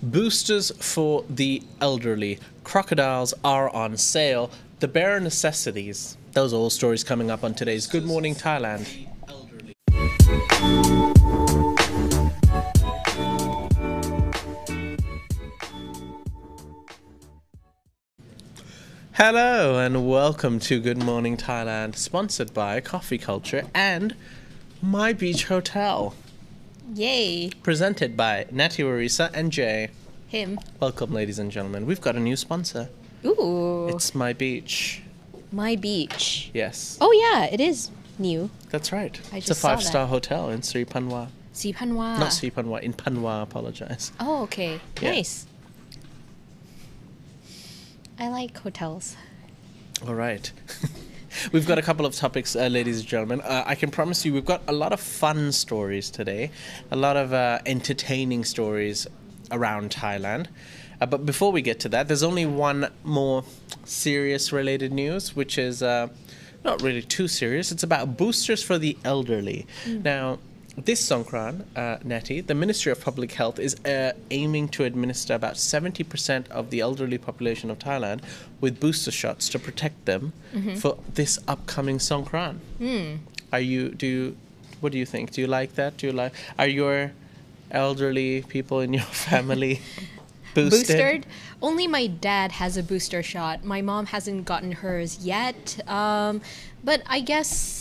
Boosters for the elderly. Crocodiles are on sale. The bare necessities. Those are all stories coming up on today's Good Morning Thailand. Hello and welcome to Good Morning Thailand, sponsored by Coffee Culture and My Beach Hotel, Yay, presented by Natty Warisa and Jay. him. Welcome, ladies and gentlemen. We've got a new sponsor. Ooh, It's My Beach. my beach. Yes, Oh yeah, it is new. that's right. I it's a that. five-star hotel in Sri Panwa. Si Panwa. Not Sri Panwa, in Panwa. Apologize. Oh, okay. Yeah. Nice. I like hotels. All right. we've got a couple of topics, uh, ladies and gentlemen. Uh, I can promise you we've got a lot of fun stories today, a lot of uh, entertaining stories around Thailand. Uh, but before we get to that, there's only one more serious related news, which is uh, not really too serious. It's about boosters for the elderly. Now, this Songkran, uh, Nettie, the Ministry of Public Health is uh, aiming to administer about 70% of the elderly population of Thailand with booster shots to protect them for this upcoming Songkran. Are you, do you, what do you think? Do you like that? Do you like, are your elderly people in your family boosted? Boosted? Only my dad has a booster shot. My mom hasn't gotten hers yet. Um, but I guess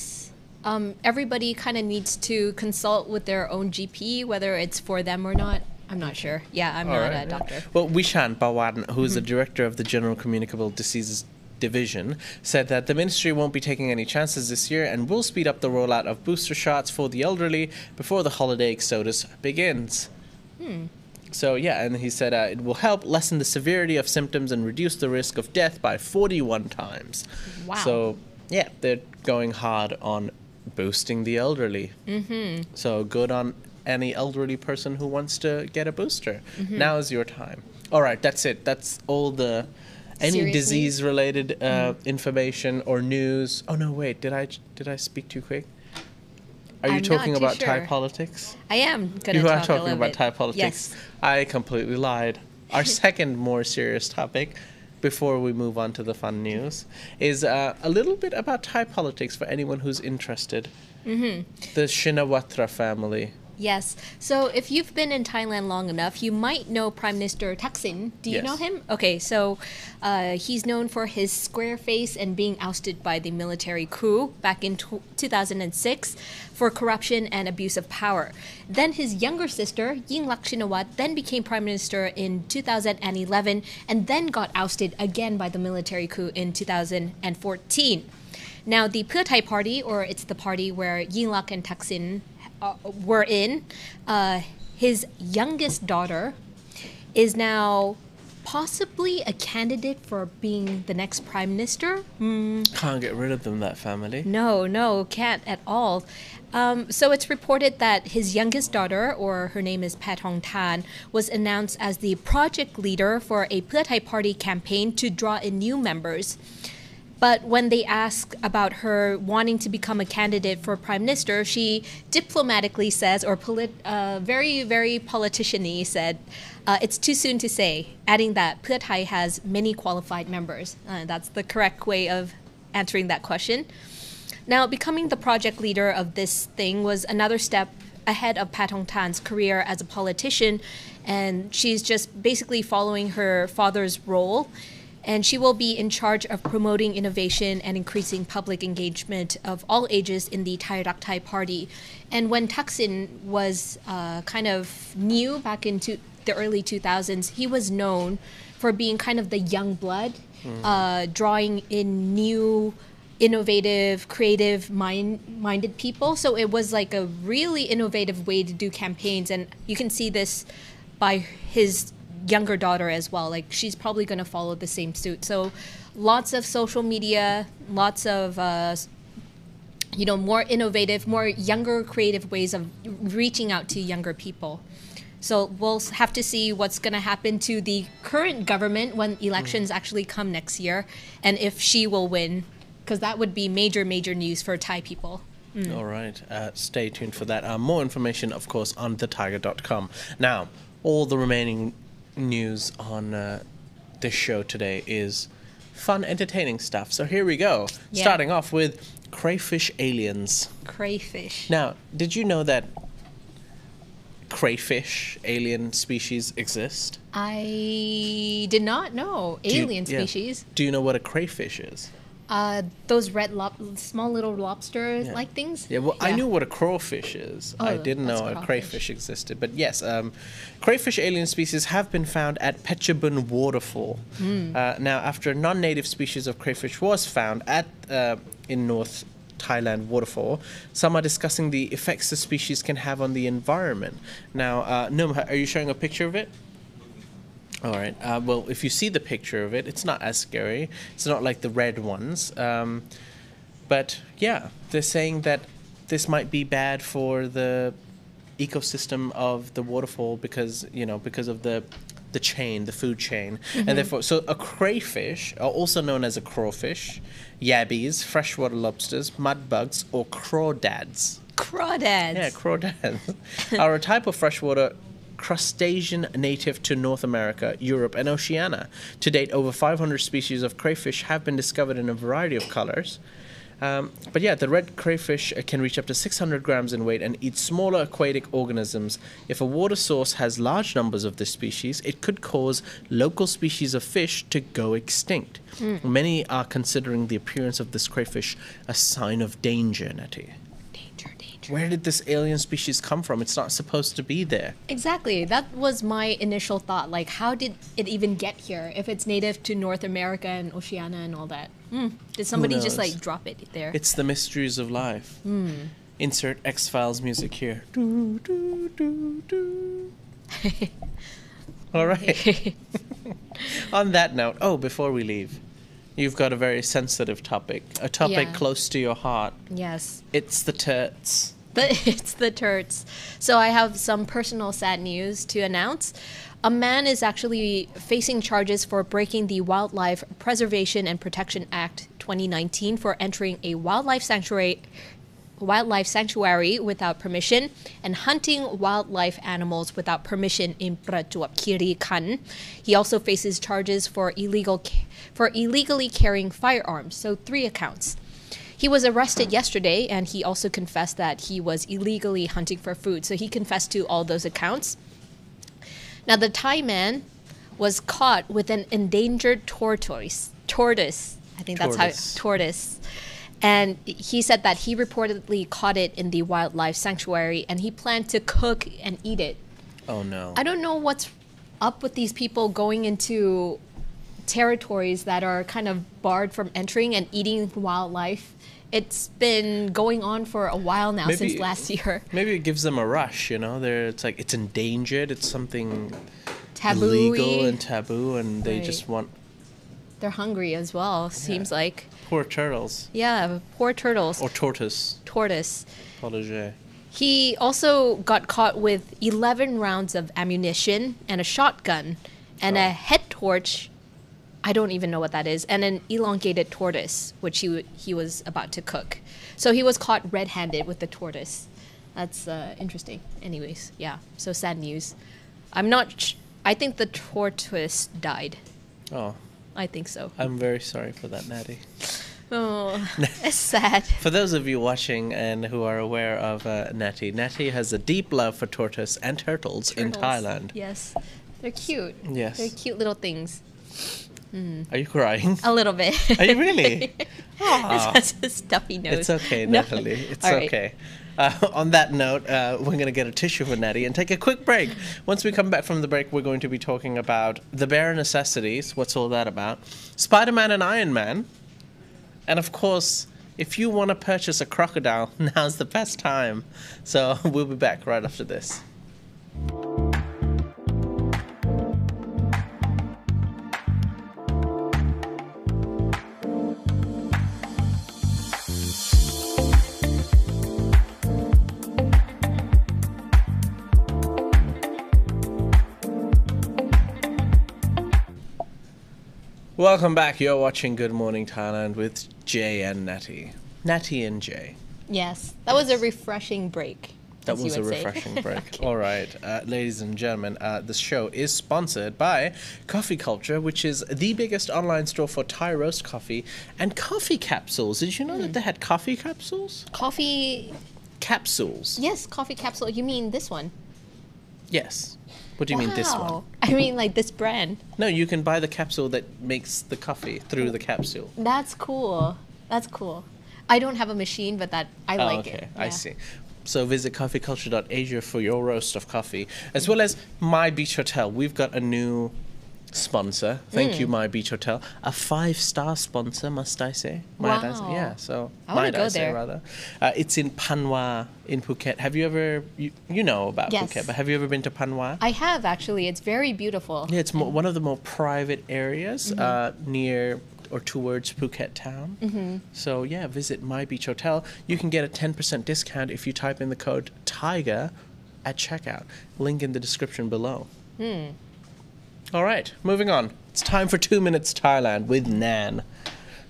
um, everybody kind of needs to consult with their own GP, whether it's for them or not. I'm not sure. Yeah, I'm All not right, a doctor. Well, Wishan Bawan, who is the director of the General Communicable Diseases Division, said that the ministry won't be taking any chances this year and will speed up the rollout of booster shots for the elderly before the holiday exodus begins. Hmm. So, yeah, and he said uh, it will help lessen the severity of symptoms and reduce the risk of death by 41 times. Wow. So, yeah, they're going hard on boosting the elderly. Mm-hmm. So, good on any elderly person who wants to get a booster. Mm-hmm. Now is your time. All right, that's it. That's all the any Seriously? disease related uh, Mm. information or news. Oh no, wait, did I did I speak too quick? Are you I'm talking about Thai politics? I am gonna You are talking about bit. Thai politics. Yes. I completely lied. Our second more serious topic, before we move on to the fun news, is uh, a little bit about Thai politics for anyone who's interested. Mm-hmm. The Shinawatra family. Yes. So if you've been in Thailand long enough, you might know Prime Minister Thaksin. Do you Yes. know him? Okay, so uh, he's known for his square face and being ousted by the military coup back in tw 2006 for corruption and abuse of power. Then his younger sister, Yingluck Shinawat, then became Prime Minister in 2011 and then got ousted again by the military coup in 2014. Now, the Pheu Thai Party, or it's the party where Yingluck and Thaksin uh, were in, uh, his youngest daughter is now possibly a candidate for being the next prime minister. Can't get rid of them, that family. No, no, can't at all. Um, so it's reported that his youngest daughter, or her name is Paetongtarn, was announced as the project leader for a Pheu Party campaign to draw in new members. But when they ask about her wanting to become a candidate for prime minister, she diplomatically says, or polit- uh, very, very politician-y said, uh, it's too soon to say, adding that Pheu has many qualified members. Uh, that's the correct way of answering that question. Now, becoming the project leader of this thing was another step ahead of Paetongtarn's career as a politician, and she's just basically following her father's role. And she will be in charge of promoting innovation and increasing public engagement of all ages in the Thai Rak Thai party. And when Thaksin was uh, kind of new back into the early 2000s, he was known for being kind of the young blood, uh, drawing in new innovative, creative mind minded people. So it was like a really innovative way to do campaigns. And you can see this by his younger daughter as well. Like she's probably going to follow the same suit. So lots of social media, lots of. Uh, you know, more innovative, more younger, creative ways of reaching out to younger people. So we'll have to see what's going to happen to the current government when elections actually come next year, and if she will win, because that would be major, major news for Thai people. All right. Uh, stay tuned for that. Uh, more information, of course, on thethaiger.com. Now, all the remaining news on uh, this show today is fun, entertaining stuff. So here we go. Yeah. Starting off with crayfish aliens. Crayfish. Now, did you know that crayfish alien species exist? I did not know Do you- alien yeah. species. Do you know what a crayfish is? Uh, those red lob- small little lobster like things. Yeah, well, I knew what a crawfish is. I Oh, didn't what's know a crawfish? crayfish existed. But yes, um, crayfish alien species have been found at Phetchabun waterfall. Hmm. Uh, now, after a non-native species of crayfish was found at uh, in North Thailand waterfall, some are discussing the effects the species can have on the environment. Now, uh, are you showing a picture of it? All right. Uh, well, if you see the picture of it, it's not as scary. It's not like the red ones. Um, but yeah, they're saying that this might be bad for the ecosystem of the waterfall because you know because of the the chain, the food chain, and therefore, so a crayfish, are also known as a crawfish, yabbies, freshwater lobsters, mud bugs, or crawdads. Crawdads. Yeah, crawdads are a type of freshwater crustacean native to North America, Europe, and Oceania. To date, over 500 species of crayfish have been discovered in a variety of colors. Um, but yeah, the red crayfish can reach up to 600 grams in weight and eat smaller aquatic organisms. If a water source has large numbers of this species, it could cause local species of fish to go extinct. Many are considering the appearance of this crayfish a sign of danger, Nettie. Where did this alien species come from? It's not supposed to be there. Exactly. That was my initial thought. Like, how did it even get here if it's native to North America and Oceania and all that? Hmm. Did somebody just like drop it there? It's the mysteries of life. Insert X Files music here. Do, do, do, do. All right. On that note, oh, before we leave, you've got a very sensitive topic, a topic Yeah. close to your heart. yes. It's the turts. But it's the turts. So I have some personal sad news to announce. A man is actually facing charges for breaking the Wildlife Preservation and Protection Act 2019 for entering a wildlife sanctuary wildlife sanctuary without permission and hunting wildlife animals without permission in Prachuap Khiri Khan. He also faces charges for illegal for illegally carrying firearms, so three accounts. He was arrested yesterday and he also confessed that he was illegally hunting for food. So he confessed to all those accounts. Now the Thai man was caught with an endangered tortoise. Tortoise. I think that's Tortoise. how tortoise. And he said that he reportedly caught it in the wildlife sanctuary and he planned to cook and eat it. Oh no. I don't know what's up with these people going into territories that are kind of barred from entering and eating wildlife. It's been going on for a while now since last year. Maybe it gives them a rush, you know? They're it's like it's endangered, it's something Taboo. illegal and taboo and they Right. just want They're hungry as well, seems like. poor turtles Yeah, poor turtles. or tortoise. tortoise. Protege. He also got caught with 11 rounds of ammunition and a shotgun and a oh. head torch. I don't even know what that is, and an elongated tortoise, which he, he was about to cook. So he was caught red handed with the tortoise. That's uh, interesting. Anyways, yeah, so sad news. I'm not, sh- I think the tortoise died. Oh, I think so. I'm very sorry for that, Natty. Oh, it's sad. For those of you watching and who are aware of uh, Natty, Natty has a deep love for tortoise and turtles, in Thailand. Yes. They're cute. Yes. They're cute little things. Are you crying? A little bit. Are you really? Aw. That's a stuffy nose. It's okay, No. Natalie. It's All right. okay. Uh, on that note, uh, we're going to get a tissue for Natty and take a quick break. Once we come back from the break, we're going to be talking about the bare necessities. What's all that about? Spider Man and Iron Man. And of course, if you want to purchase a crocodile, now's the best time. So we'll be back right after this. Welcome back. You're watching Good Morning Thailand with Jay and Natty. Natty and Jay. Yes, that was a refreshing break. That was a would say. refreshing break. Okay. All right, uh, ladies and gentlemen, uh, the show is sponsored by Coffee Culture, which is the biggest online store for Thai roast coffee and coffee capsules. Did you know Hmm. that they had coffee capsules? Coffee. Capsules. Yes, coffee capsule. You mean this one? Yes. What do you mean this one? I mean like this brand. No, you can buy the capsule that makes the coffee through the capsule. That's cool. That's cool. I don't have a machine, but that I Oh, like okay, it. I Yeah. see. So visit coffeeculture.asia for your roast of coffee, as well as My Beach Hotel. We've got a new sponsor. Thank Hmm. you, My Beach Hotel. A five-star sponsor, must I say? Might I say? Wow. Yeah. So I might go I say there. rather? Uh, it's in Panwa in Phuket. Have you ever you, you know about Yes. Phuket? But have you ever been to Panwa? I have actually. It's very beautiful. Yeah, it's mo- one of the more private areas Mm-hmm. uh, near or towards Phuket town. Mm-hmm. So yeah, visit My Beach Hotel. You can get a 10% discount if you type in the code TIGER at checkout. Link in the description below. Hmm. All right, moving on. It's time for Two Minutes Thailand with Nan.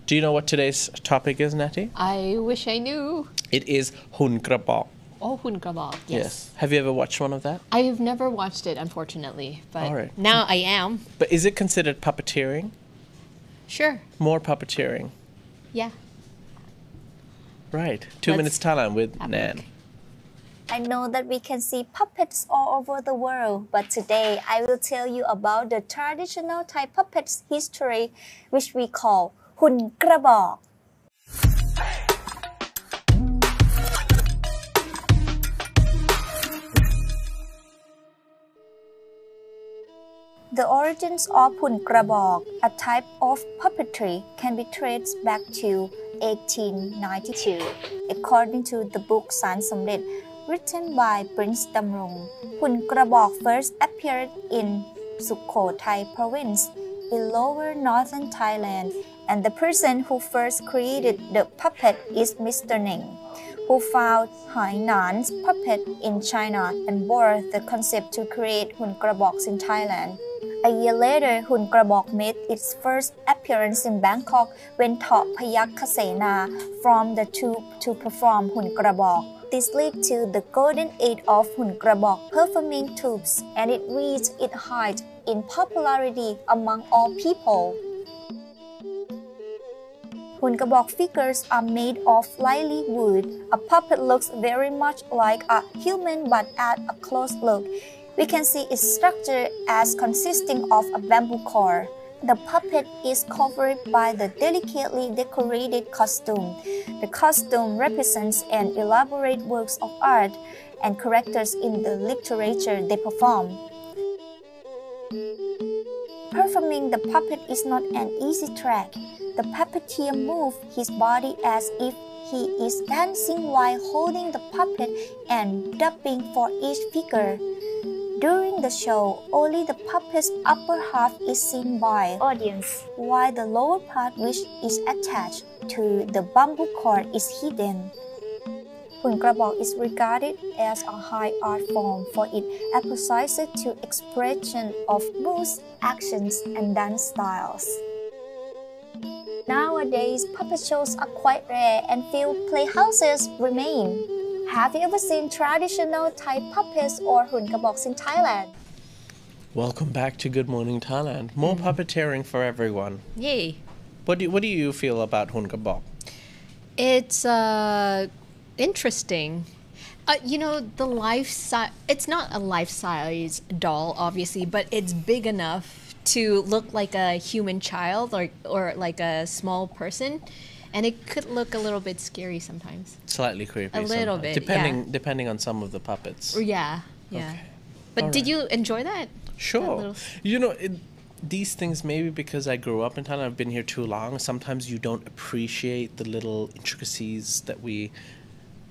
Do you know what today's topic is, Natty? I wish I knew. It is Hun Krabok. Oh, Hun Krabak. Yes. Have you ever watched one of that? I've never watched it, unfortunately, but right. now I am. But is it considered puppeteering? Sure. More puppeteering. Yeah. Right. 2 Let's Minutes Thailand with have Nan. I know that we can see puppets all over the world, but today I will tell you about the traditional Thai puppets history, which we call Hun Krabok. The origins of Hun Krabok, a type of puppetry, can be traced back to 1892. According to the book San Somdet, written by Prince Damrong, Hun Krabok first appeared in Sukhothai province in lower northern Thailand, and the person who first created the puppet is Mr. Ning, who found Hainan's puppet in China and bore the concept to create Hun Kraboks in Thailand. A year later, Hun Krabok made its first appearance in Bangkok when taught Payak Kasena from the troupe to perform Hun Krabok. This led to the golden age of Hun Krabok performing troops, and it reached its height in popularity among all people. Hun Krabok figures are made of lightly wood. A puppet looks very much like a human, but at a close look, we can see its structure as consisting of a bamboo core. The puppet is covered by the delicately decorated costume. The costume represents an elaborate works of art and characters in the literature they perform. Performing the puppet is not an easy track. The puppeteer moves his body as if he is dancing while holding the puppet and dubbing for each figure. During the show, only the puppet's upper half is seen by audience, while the lower part, which is attached to the bamboo cord, is hidden. Hun Krabok is regarded as a high art form for it emphasizes to expression of moods, actions, and dance styles. Nowadays, puppet shows are quite rare and few playhouses remain. Have you ever seen traditional Thai puppets or Hun Kraboks in Thailand? Welcome back to Good Morning Thailand. More Mm. puppeteering for everyone. Yay. What do, what do you feel about Hun Kabok? It's uh, interesting. Uh, you know, the life size, it's not a life size doll, obviously, but it's big enough to look like a human child or, or like a small person. And it could look a little bit scary sometimes. Slightly creepy. A little sometimes, bit, depending yeah. depending on some of the puppets. Yeah, yeah. Okay. But All did right. you enjoy that? Sure. little- You know, it, these things maybe because I grew up in Thailand, I've been here too long. Sometimes you don't appreciate the little intricacies that we,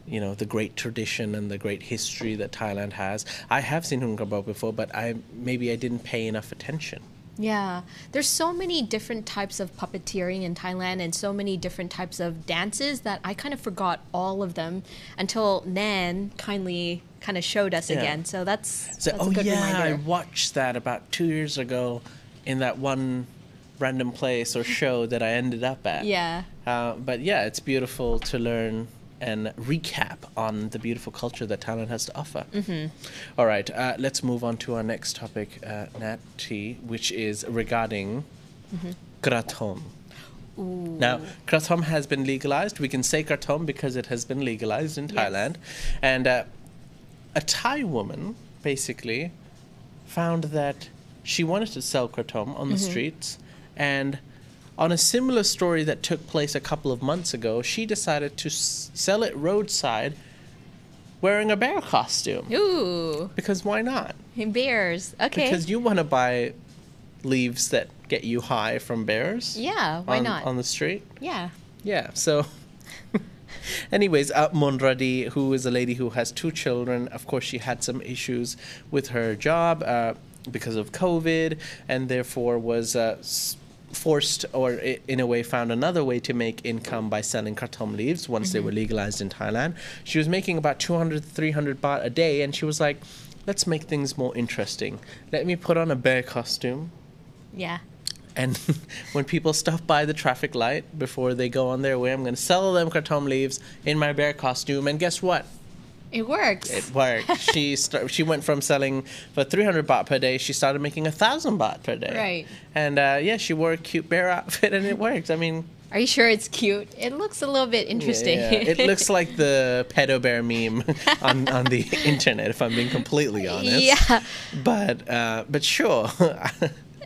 you know, the great tradition and the great history that Thailand has. I have seen Hun Krabok before, but I maybe I didn't pay enough attention. Yeah, there's so many different types of puppeteering in Thailand and so many different types of dances that I kind of forgot all of them until Nan kindly kind of showed us Yeah. again. So that's, So, that's oh yeah, I watched that about two years ago in that one random place or show that I ended up at. Yeah. Uh, but yeah, it's beautiful to learn and recap on the beautiful culture that Thailand has to offer. Mm-hmm. All right, uh, let's move on to our next topic, uh, Nat T, which is regarding kratom. Now, kratom has been legalized. We can say kratom because it has been legalized in Yes. Thailand. And uh, a Thai woman basically found that she wanted to sell kratom on the streets. And on a similar story that took place a couple of months ago, she decided to s- sell it roadside wearing a bear costume. Ooh, Because why not? bears. Okay. Because you want to buy leaves that get you high from bears yeah, why on, not? on the street. yeah. Yeah, so. Anyways, uh, Monradi, who is a lady who has two children, of course, she had some issues with her job uh, because of COVID, and therefore was uh, s- forced, or in a way, found another way to make income by selling kratom leaves once they mm-hmm. were legalized in Thailand. She was making about 200, 300 baht a day, and she was like, let's make things more interesting. Let me put on a bear costume. Yeah. And when people stop by the traffic light before they go on their way, I'm going to sell them kratom leaves in my bear costume. And guess what? It works. It worked. she start, she went from selling for 300 baht per day, she started making a thousand baht per day. Right. And uh, yeah, she wore a cute bear outfit, and it worked. I mean, Are you sure it's cute? It looks a little bit interesting. yeah, it looks like the pedo bear meme on, on the internet, if I'm being completely honest. Yeah. But uh, but sure.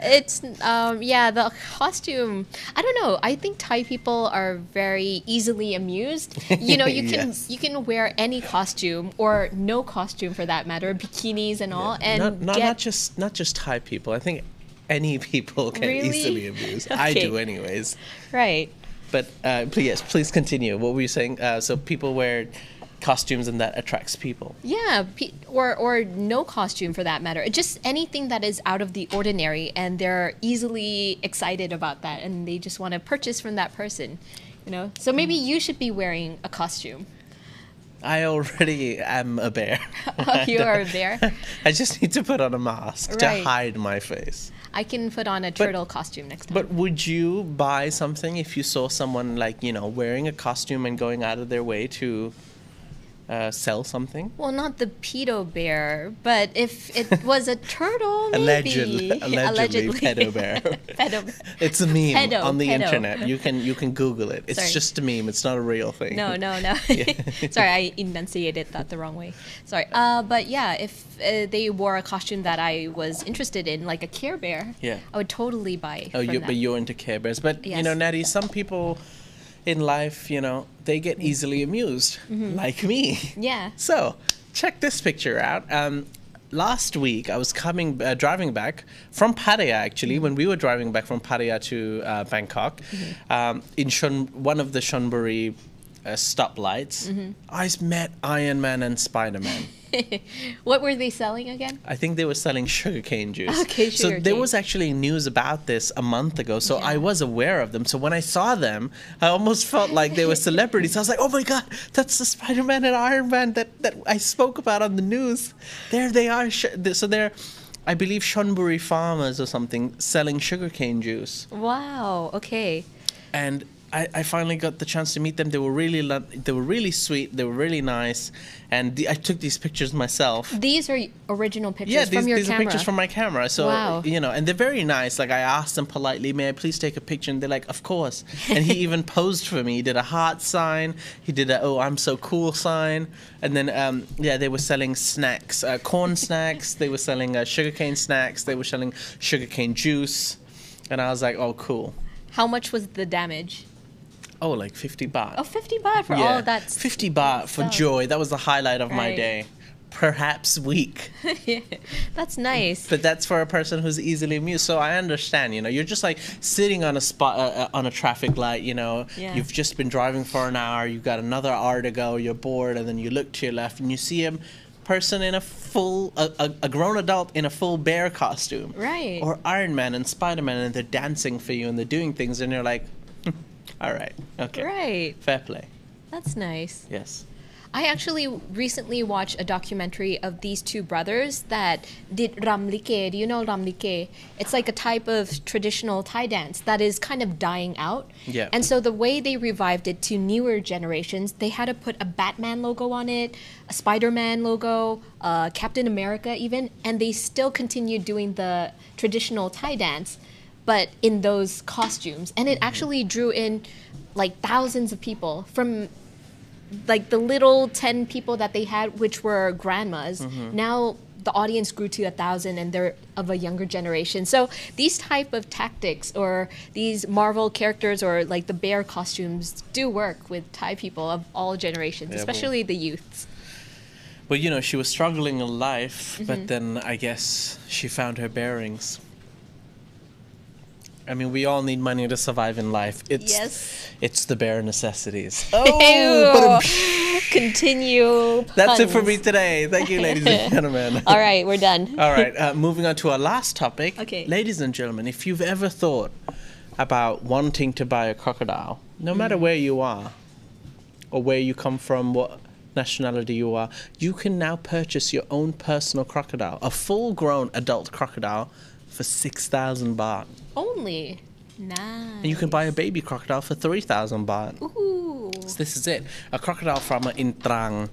It's um yeah, the costume. I don't know. I think Thai people are very easily amused. You know, you can Yes. you can wear any costume or no costume for that matter, bikinis and all, and not, not, get not just not just Thai people. I think any people can Really? easily abuse. I do, anyways. right. But uh, please, yes, please continue. What were you saying? Uh, so people wear costumes, and that attracts people. Yeah, pe- or or no costume for that matter. Just anything that is out of the ordinary, and they're easily excited about that, and they just want to purchase from that person. You know, so maybe Mm. you should be wearing a costume. I already am a bear. Oh, you are a bear. I just need to put on a mask to hide my face. I can put on a turtle costume next time. But would you buy something if you saw someone like you know wearing a costume and going out of their way to uh, sell something? well, not the pedo bear, but if it was a turtle, maybe. Allegedly, allegedly, pedo bear. pedo. It's a meme Pedo, on the pedo. internet. You can you can Google it. It's Sorry. just a meme. It's not a real thing. No, no, no. Sorry, I enunciated that the wrong way. Sorry. Uh, but yeah, if uh, they wore a costume that I was interested in, like a Care Bear, Yeah. I would totally buy. Oh, you, but you're into Care Bears. But you know, Yes. Natty, some people in life, you know, they get easily amused, Mm-hmm. like me. Yeah. So, check this picture out. Um, last week, I was coming, uh, driving back from Pattaya. Actually, Mm-hmm. when we were driving back from Pattaya to uh, Bangkok, um, in one of the Chonburi uh, stoplights, Mm-hmm. I met Iron Man and Spider Man. what were they selling again? I think they were selling sugarcane juice. Okay, So there was actually news about this a month ago, so I was aware of them. So when I saw them, I almost felt like they were celebrities. I was like, "Oh my god, that's the Spider-Man and Iron Man that that I spoke about on the news. There they are." So they're, I believe, Chonburi farmers or something selling sugarcane juice Wow. Okay. and I, I finally got the chance to meet them. They were really lo- they were really sweet. They were really nice, and the, I took these pictures myself. These are original pictures Yeah, from these, these are pictures from my camera. So Wow. you know, and they're very nice. Like I asked them politely, "May I please take a picture?" And they're like, "Of course." And he even posed for me. He did a heart sign. He did a "Oh, I'm so cool" sign. And then um, yeah, they were selling snacks, uh, corn snacks. They were selling uh, sugarcane snacks. They were selling sugarcane juice. And I was like, "Oh, cool." How much was the damage? Oh, like 50 baht. Oh, 50 baht for all of that. 50 baht for stuff. joy. That was the highlight of my day. Perhaps week. That's nice. But that's for a person who's easily amused. So I understand, you know, you're just like sitting on a spot, uh, uh, on a traffic light, you know, Yeah. you've just been driving for an hour, you've got another hour to go, you're bored, and then you look to your left and you see a person in a full, a, a, a grown adult in a full bear costume. Right. Or Iron Man and Spider Man, and they're dancing for you and they're doing things, and you're like, all right, okay. Right. Fair play. That's nice. Yes. I actually recently watched a documentary of these two brothers that did ramlike. Do you know ramlike? It's like a type of traditional Thai dance that is kind of dying out. Yeah. And so the way they revived it to newer generations, they had to put a Batman logo on it, a Spider-Man logo, uh, Captain America even, and they still continued doing the traditional Thai dance, but in those costumes. And it actually drew in like thousands of people from like the little 10 people that they had which were grandmas now the audience grew to a thousand and they're of a younger generation so these type of tactics or these marvel characters or like the bear costumes do work with thai people of all generations Yeah, well- especially the youths But you know, she was struggling in life, Mm-hmm. but then I guess she found her bearings. I mean, we all need money to survive in life. It's Yes. it's the bare necessities. Oh, continue that's it for me today. Thank you, ladies and gentlemen. all right we're done All right, uh, moving on to our last topic. Okay. Ladies and gentlemen, if you've ever thought about wanting to buy a crocodile, no matter Mm. where you are or where you come from, what nationality you are, you can now purchase your own personal crocodile, a full grown adult crocodile, for 6,000 baht. Only nice And you can buy a baby crocodile for 3,000 baht. Ooh. So this is it. A crocodile farmer in Trang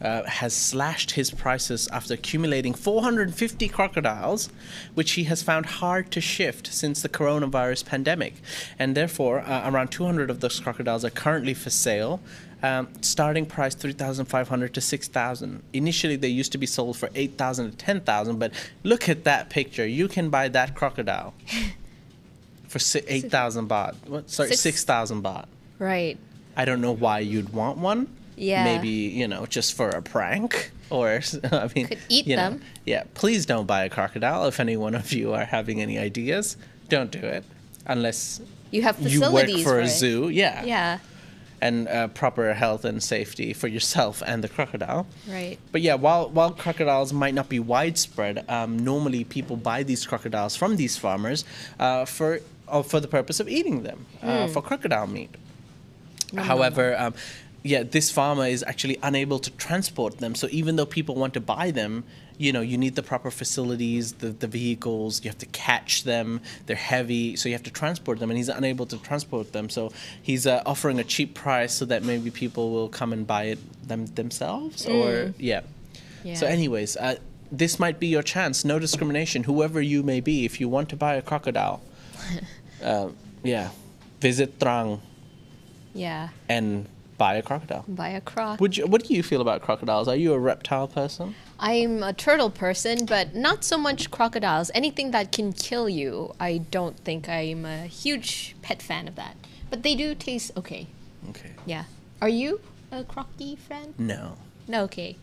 uh, has slashed his prices after accumulating 450 crocodiles, which he has found hard to shift since the coronavirus pandemic. And therefore, uh, around 200 of those crocodiles are currently for sale. Um, starting price 3,500 to 6,000. Initially, they used to be sold for 8,000 to 10,000, but look at that picture. You can buy that crocodile for si- 8,000 baht. What? Sorry, Six- 6,000 baht. right I don't know why you'd want one. Yeah. Maybe, you know, just for a prank or I mean, Could eat you know, them. yeah, please don't buy a crocodile if any one of you are having any ideas. Don't do it unless you have facilities you work for a it. zoo. Yeah. yeah And uh, proper health and safety for yourself and the crocodile. right But yeah, while while crocodiles might not be widespread, um, normally people buy these crocodiles from these farmers uh, for uh, for the purpose of eating them uh, for crocodile meat. However, um, yeah, this farmer is actually unable to transport them. So even though people want to buy them, you know, you need the proper facilities, the, the vehicles, you have to catch them, they're heavy, so you have to transport them, and he's unable to transport them. So he's uh, offering a cheap price so that maybe people will come and buy it them themselves, or yeah. So, anyways, uh, this might be your chance. No discrimination, whoever you may be. If you want to buy a crocodile, uh, yeah, visit Trang yeah and buy a crocodile. buy a croc Would you, what do you feel about crocodiles? Are you a reptile person? I'm a turtle person, but not so much crocodiles. Anything that can kill you, I don't think I'm a huge pet fan of that. But they do taste okay. Okay. Yeah. Are you a crocky fan? No. No, okay.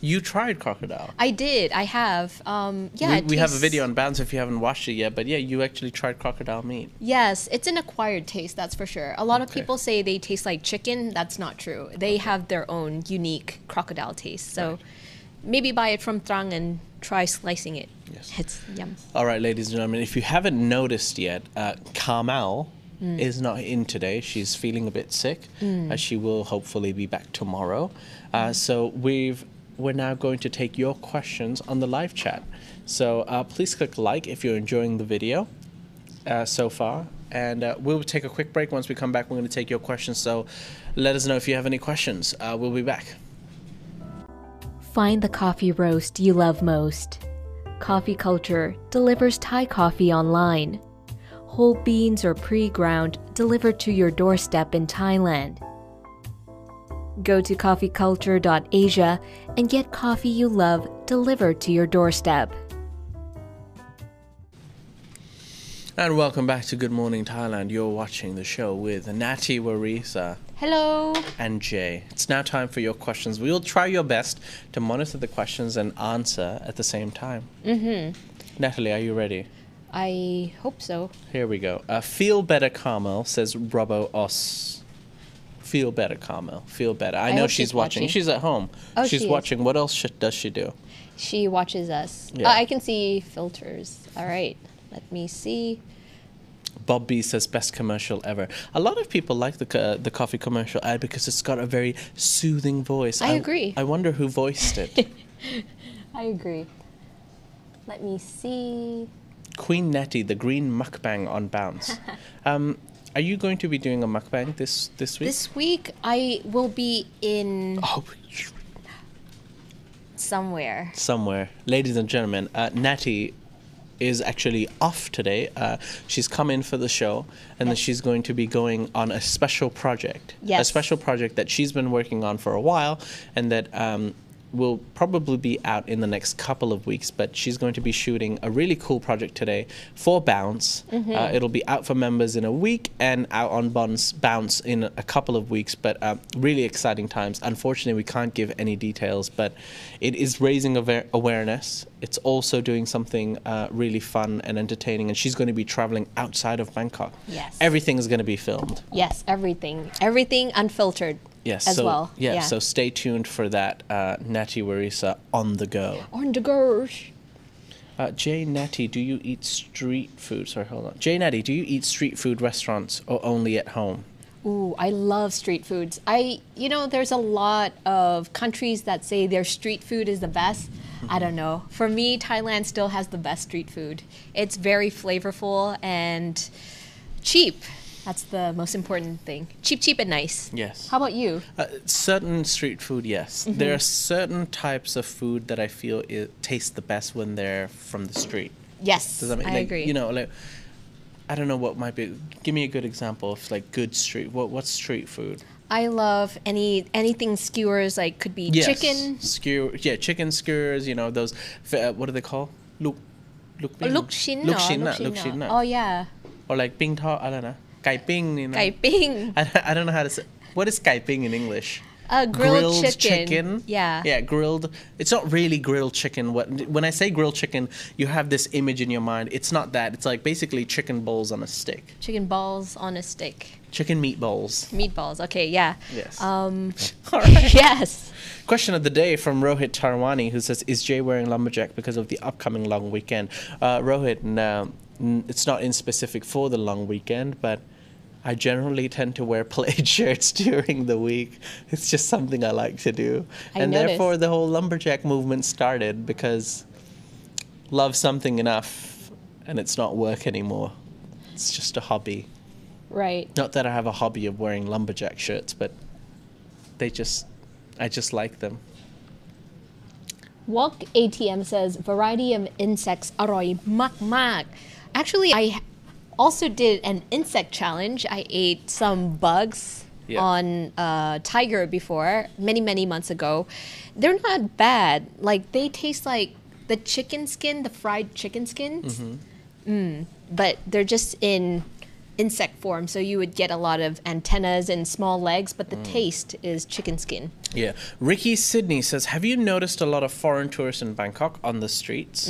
You tried crocodile. I did. I have. Um, yeah. we we have a video on Bounce if you haven't watched it yet, but yeah, you actually tried crocodile meat. Yes, it's an acquired taste, that's for sure. A lot of people say they taste like chicken. That's not true. They have their own unique crocodile taste. So Right. maybe buy it from Trang and try slicing it. Yes. It's yum. All right, ladies and gentlemen, if you haven't noticed yet, uh, Carmel Mm. is not in today. She's feeling a bit sick. Uh, she will hopefully be back tomorrow. Uh, so we've we're now going to take your questions on the live chat. So uh, please click like if you're enjoying the video uh, so far. And uh, we'll take a quick break. Once we come back, we're going to take your questions. So let us know if you have any questions. Uh, we'll be back. Find the coffee roast you love most. Coffee Culture delivers Thai coffee online. Whole beans or pre ground delivered to your doorstep in Thailand. Go to coffeeculture.asia and get coffee you love delivered to your doorstep. And welcome back to Good Morning Thailand. You're watching the show with Natty Warisa. Hello. and Jay. It's now time for your questions. We will try your best to monitor the questions and answer at the same time. Mm-hmm. Natalie, are you ready? I hope so. Here we go. Uh, feel better, Carmel, says Robo Os. Feel better, Carmel. Feel better. I, I know she's she's watching. watching. She's at home. Oh, she's she is. watching. What else does she do? She watches us. Yeah. Uh, I can see filters. All right. Let me see. Bob B says best commercial ever. A lot of people like the co- the coffee commercial ad because it's got a very soothing voice. I agree. I wonder who voiced it. I agree. Let me see. Queen Nettie, the green mukbang on Bounce. um, are you going to be doing a mukbang this this week? This week I will be in oh, somewhere. somewhere, ladies and gentlemen, uh, Natty is actually off today. Uh, she's come in for the show, and then she's going to be going on a special project. Yes. A special project that she's been working on for a while, and that um, will probably be out in the next couple of weeks. But she's going to be shooting a really cool project today for Bounce. Uh, it'll be out for members in a week and out on Bounce, Bounce in a couple of weeks. But uh, really exciting times. Unfortunately, we can't give any details, but it is raising awa- awareness. It's also doing something uh, really fun and entertaining. And she's going to be traveling outside of Bangkok. Yes. Everything is going to be filmed. Yes, everything. Everything unfiltered. Yes. As so, well. Yeah, Yeah. So stay tuned for that. Uh, Natty Warisa on the go. On the gosh. Uh, Jay Natty, do you eat street food? Sorry, hold on. Jay Natty, do you eat street food restaurants or only at home? Ooh, I love street foods. I, you know, there's a lot of countries that say their street food is the best. I don't know. For me, Thailand still has the best street food. It's very flavorful and cheap. That's the most important thing. Cheap, cheap, and nice. Yes. How about you? Uh, certain street food, yes. Mm-hmm. There are certain types of food that I feel it tastes the best when they're from the street. Yes, Does that make I like, agree. You know, like I don't know what might be. Give me a good example of like good street. What what's street food? I love any anything skewers. Like could be Yes. chicken, skewer. Yeah, chicken skewers. You know those. Uh, what do they call? Look, look. or look shin, Look shin, look look shin, shin. Oh yeah, Or like ping tao. I don't know. Gai ping. You know. gai ping, I, I don't know how to say. What is gai ping in English? uh, grilled, chicken. Yeah. Yeah, grilled. It's not really grilled chicken. What when I say grilled chicken, you have this image in your mind. It's not that. It's like basically chicken balls on a stick. chicken balls on a stick, Chicken meatballs. meatballs. Okay, yeah. Yes. Um, All right. yes. Question of the day from Rohit Tarwani, who says, "Is Jay wearing lumberjack because of the upcoming long weekend?" Uh, Rohit, no, it's not in specific for the long weekend, but I generally tend to wear plaid shirts during the week. It's just something I like to do. I and noticed. therefore, the whole lumberjack movement started because love something enough and it's not work anymore. It's just a hobby. Right. Not that I have a hobby of wearing lumberjack shirts, but they just, I just like them. Walk ATM says variety of insects aroy mak mak. Actually, I also did an insect challenge. I ate some bugs Yeah. on uh, Thaiger before many many months ago. They're not bad. Like they taste like the chicken skin, the fried chicken skins. Mm, but they're just in insect form, so you would get a lot of antennas and small legs, but the taste is chicken skin. Yeah. Ricky Sydney says, Have you noticed a lot of foreign tourists in Bangkok on the streets?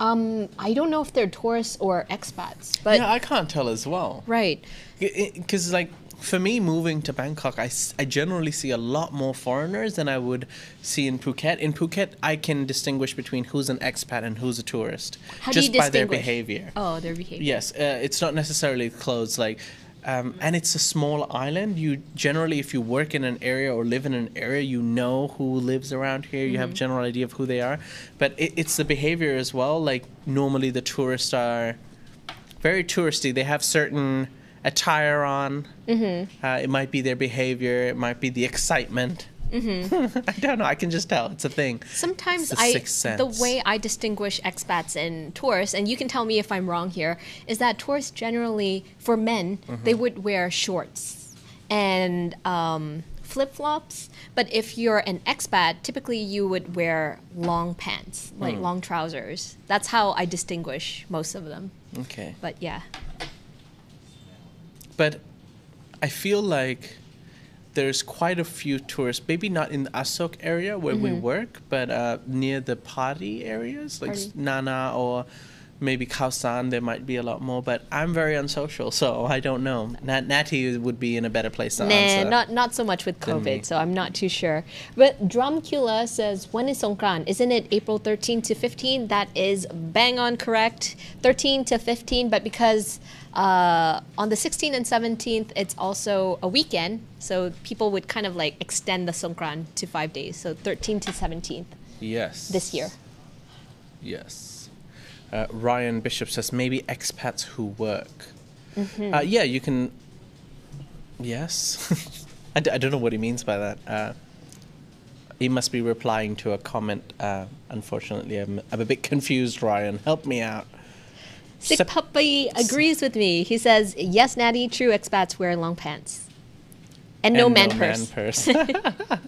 Um, I don't know if they're tourists or expats, but yeah, I can't tell as well. right. Because, like, for me, moving to Bangkok, I, I generally see a lot more foreigners than I would see in Phuket. In Phuket, I can distinguish between who's an expat and who's a tourist How do just by their behavior. Oh, their behavior. Yes, uh, it's not necessarily clothes. Like, um, and it's a small island. You generally, if you work in an area or live in an area, you know who lives around here. You have a general idea of who they are. But it, it's the behavior as well. Like normally, the tourists are very touristy. They have certain attire on. Mm-hmm. Uh, it might be their behavior. It might be the excitement. Mm-hmm. I don't know. I can just tell. It's a thing. Sometimes the I the way I distinguish expats and tourists, and you can tell me if I'm wrong here, is that tourists generally, for men, Mm-hmm. they would wear shorts and um, flip flops. But if you're an expat, typically you would wear long pants, like long trousers. That's how I distinguish most of them. Okay. But yeah. but I feel like there's quite a few tourists, maybe not in the Asok area where we work, but uh, near the party areas like Party. Nana or maybe Khao San, there might be a lot more, but I'm very unsocial, so I don't know. Nat- Natty would be in a better place to Nah, answer. not not so much with. COVID, so I'm not too sure. But Drumcula says, when is Songkran? Isn't it April 13 to 15? That is bang on correct. 13 to 15, but because uh, on the 16th and 17th, it's also a weekend, so people would kind of like extend the Songkran to five days. So 13 to 17th yes. this year. Yes. Uh, Ryan Bishop says maybe expats who work. Mm-hmm. Uh, yeah, you can. Yes. I, d- I don't know what he means by that. Uh, he must be replying to a comment. Uh, unfortunately, I'm, I'm a bit confused, Ryan. Help me out. Sick Puppy agrees with me. He says, yes, Natty, true expats wear long pants. And no And man no purse. purse.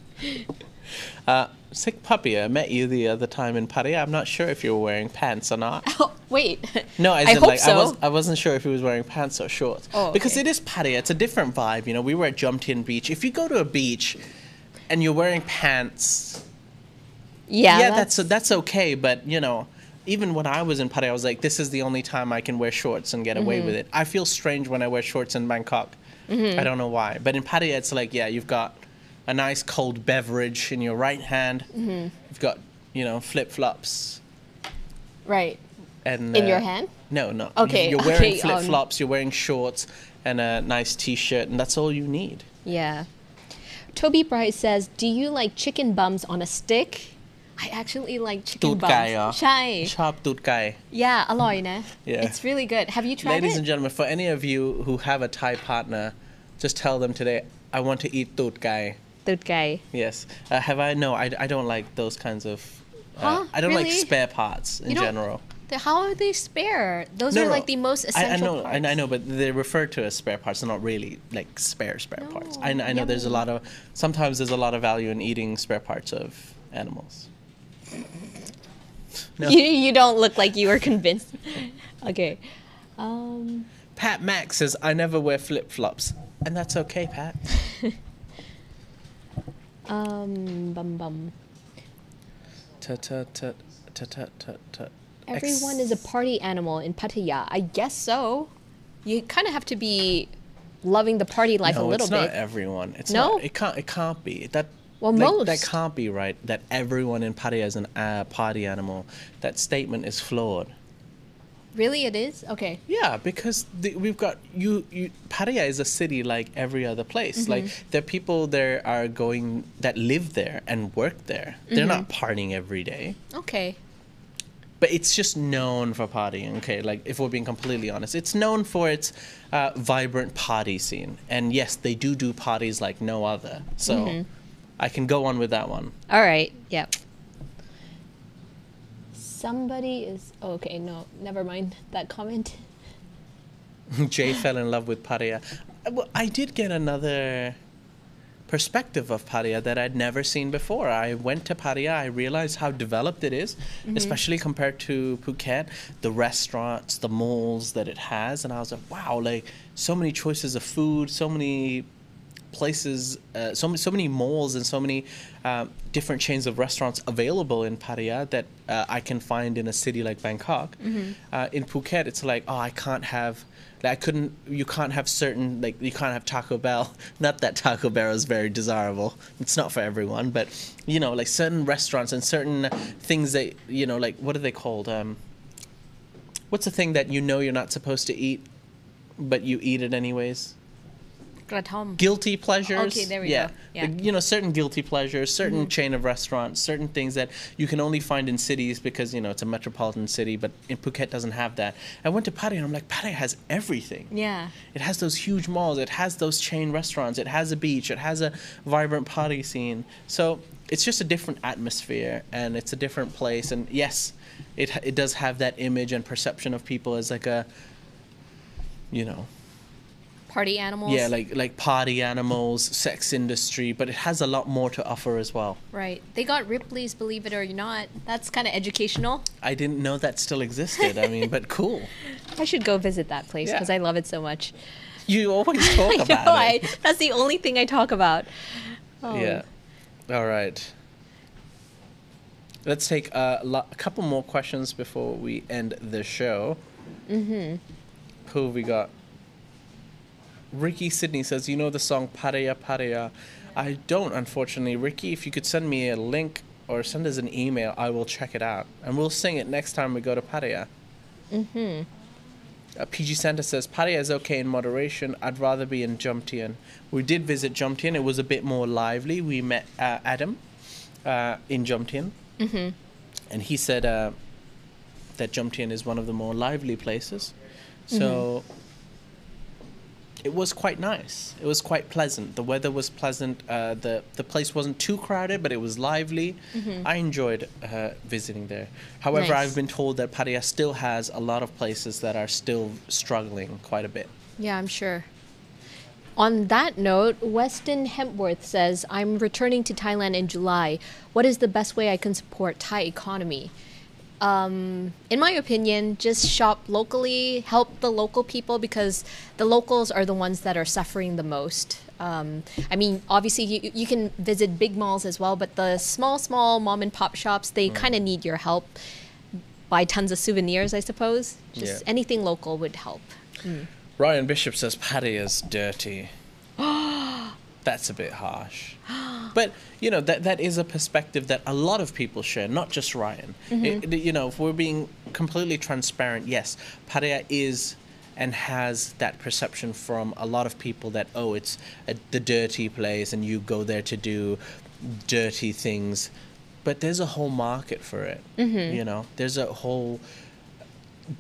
uh, Sick Puppy, I met you the other time in Paris. I'm not sure if you were wearing pants or not. Oh, wait. No, I hope like I was I wasn't sure if he was wearing pants or shorts. Oh, Because it is Pattaya, it's a different vibe. You know, we were at Jomtien Beach. If you go to a beach and you're wearing pants, yeah, yeah, that's that's okay. But you know, even when I was in Pattaya, I was like, this is the only time I can wear shorts and get away with Mm-hmm. it. I feel strange when I wear shorts in Bangkok. I don't know why. But in Pattaya, it's like, yeah, you've got a nice cold beverage in your right hand. Mm-hmm. You've got you know flip flops right. and In your uh, hand? No, no. Okay, You're wearing okay, um, flip flops. You're wearing shorts and a nice T-shirt, and that's all you need. Yeah. Toby Bright says, "Do you like chicken bums on a stick?" I actually like chicken ตูด bums. ไก่เหรอ ใช่ ชอบตูดไก่ Yeah, อร่อยนะ Yeah. It's really good. Have you tried Ladies it? and gentlemen, for any of you who have a Thai partner, just tell them today, I want to eat ตูดไก่ ตูดไก่ Yes. Uh, have I? No, I, I don't like those kinds of. Uh, Huh? I don't like Really? spare parts in You don't- general. The- How are they spare? Those No, are no, like the most I, I essential know, parts. I, I know, but they're referred to as spare parts. They're not really like spare spare parts. I, No, I know there's a yummy. lot of. Sometimes there's a lot of value in eating spare parts of animals. No. You, you don't look like you were convinced. okay. Um, Pat Max says, I never wear flip flops. And that's okay, Pat. um, bum bum. Ta ta ta ta ta ta ta. Everyone is a party animal in Pattaya. I guess so. You kind of have to be loving the party life a no, little it's not bit. everyone. It's No? not. It can't. It can't be that. Well, That most. can't be right. That everyone in Pattaya is an uh, party animal. That statement is flawed. Really, it is? Okay. Yeah, because the, we've got you, you. Pattaya is a city like every other place. Mm-hmm. Like there are people there are going that live there and work there. They're not Mm-hmm. partying every day. Okay. but it's just known for partying. Okay, like if we're being completely honest, it's known for its uh, vibrant party scene. And yes, they do do parties like no other. So Mm-hmm. I can go on with that one. All right. Yep. Somebody is. Oh, okay, no, never mind that comment. Jay fell in love with Pattaya. Uh, well, I did get another perspective of Pattaya that I'd never seen before. I went to Pattaya, I realized how developed it is, especially compared to Phuket, the restaurants, the malls that it has, and I was like, wow, like so many choices of food, so many places, uh, so many, so many malls and so many um, different chains of restaurants available in Pattaya that uh, I can find in a city like Bangkok. Uh, in Phuket, it's like, oh, I can't have, like, I couldn't, you can't have certain, like, you can't have Taco Bell. Not that Taco Bell is very desirable. It's not for everyone, but you know, like certain restaurants and certain things that you know, like what are they called? Um, what's the thing that you know you're not supposed to eat, but you eat it anyways? Guilty pleasures. Okay, there we yeah. go. Yeah. You know, certain guilty pleasures, certain mm-hmm. chain of restaurants, certain things that you can only find in cities because, you know, it's a metropolitan city, but in Phuket doesn't have that. I went to Pattaya and I'm like, Pattaya has everything. Yeah. It has those huge malls, it has those chain restaurants, it has a beach, it has a vibrant party scene. So it's just a different atmosphere and it's a different place. And yes, it, it does have that image and perception of people as like a, you know, Party animals. yeah, like like party animals, sex industry, but it has a lot more to offer as well. Right. They got Ripley's Believe It or Not. That's kind of educational. I didn't know that still existed. I mean, but cool. I should go visit that place because Yeah. I love it so much. You always talk I about know, it. I, that's the only thing I talk about. Oh. Yeah. All right. Let's take a, lo- a couple more questions before we end the show. Mm-hmm. Who have we got? Ricky Sydney says, "You know the song Pareya Pareya." I don't, unfortunately. Ricky, if you could send me a link or send us an email, I will check it out and we'll sing it next time we go to Pattaya. Mm-hmm. Uh, PG Santa says Pattaya is okay in moderation. I'd rather be in Jomtien. We did visit Jomtien. It was a bit more lively. We met uh, Adam uh, in Jomtien, mm-hmm. and he said uh, that Jomtien is one of the more lively places. So it was quite nice. It was quite pleasant. The weather was pleasant. Uh, the the place wasn't too crowded, but it was lively. I enjoyed uh, visiting there. However, Nice. I've been told that Pattaya still has a lot of places that are still struggling quite a bit. Yeah, I'm sure. On that note, Weston Hempworth says, I'm returning to Thailand in July. What is the best way I can support Thai economy? Um, in my opinion, just shop locally, help the local people because the locals are the ones that are suffering the most. Um, I mean, obviously, you, you can visit big malls as well, but the small, small mom and pop shops, they kind of need your help. Buy tons of souvenirs, I suppose. Just Yeah. anything local would help. Ryan Bishop says Pattaya's dirty. That's a bit harsh. But you know that that is a perspective that a lot of people share, not just Ryan. Mm-hmm. It- it- you know, if we're being completely transparent, yes, Pattaya is and has that perception from a lot of people that oh, it's a, the dirty place and you go there to do dirty things. But there's a whole market for it. Mm-hmm. You know, there's a whole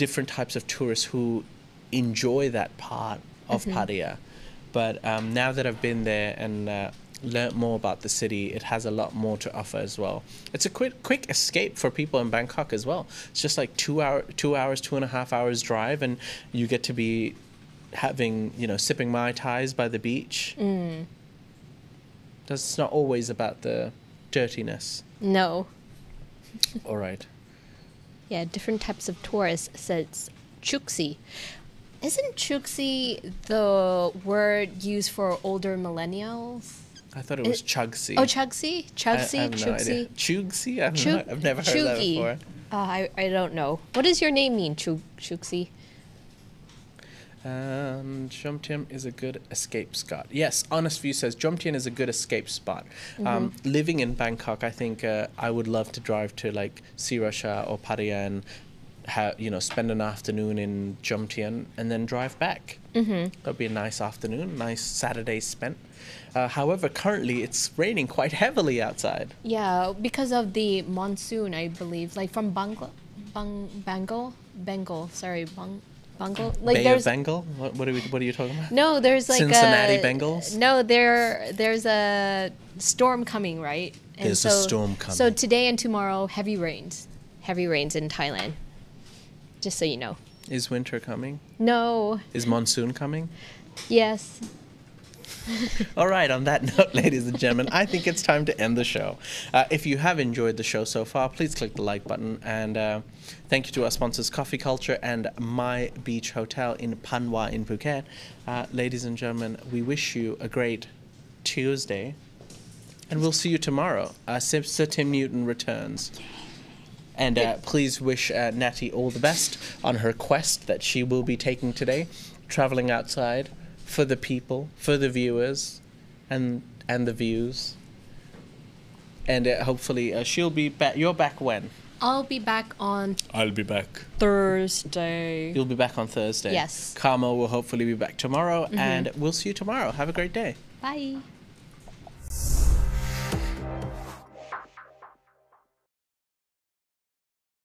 different types of tourists who enjoy that part of mm-hmm. Pattaya. But um, now that I've been there and uh, learnt more about the city, it has a lot more to offer as well. It's a quick quick escape for people in Bangkok as well. It's just like two hour two hours, two and a half hours drive, and you get to be having you know sipping mai tais by the beach. Mm. It's not always about the dirtiness. No. All right. Yeah, different types of tourists says chuksi. Isn't chuksi the word used for older millennials? I thought it was Chugsy. Oh, chugsy? I, Chugsy? I have no idea. chugsy? Chugsy? I don't Chu- know. I've never heard that before. Uh, I, I don't know. What does your name mean, Chu- chuksi? And Jomtien is a good escape spot. Yes, Honest View says Jomtien is a good escape spot. Um, living in Bangkok, I think uh, I would love to drive to like Sriracha or Pattaya and ha- you know spend an afternoon in Jomtien and then drive back. Mm-hmm. That'd be a nice afternoon, nice Saturday spent. Uh, however, currently it's raining quite heavily outside. Yeah, because of the monsoon, I believe. Like from Bangla, Bang, Bengal? Bengal, sorry, Bang, Bengal? Like Bay there's Bengal? What, what, are we, what are you talking about? No, there's like Cincinnati a, Bengals? No, there there's a storm coming, right? And There's a storm coming. So today and tomorrow, heavy rains, heavy rains in Thailand. Just so you know. Is winter coming? No. Is monsoon coming? Yes. All right, on that note, ladies and gentlemen, I think it's time to end the show. Uh, if you have enjoyed the show so far, please click the like button. And uh, thank you to our sponsors, Coffee Culture and My Beach Hotel in Panwa in Phuket. Uh, ladies and gentlemen, we wish you a great Tuesday. And we'll see you tomorrow. Uh, Sir Sir Tim Newton returns. And uh, please wish uh, Natty all the best on her quest that she will be taking today, traveling outside for the people, for the viewers, and and the views. And uh, hopefully uh, she'll be back. You're back when? I'll be back on I'll be back. Thursday. You'll be back on Thursday. Yes. Karma will hopefully be back tomorrow, and we'll see you tomorrow. Have a great day. Bye.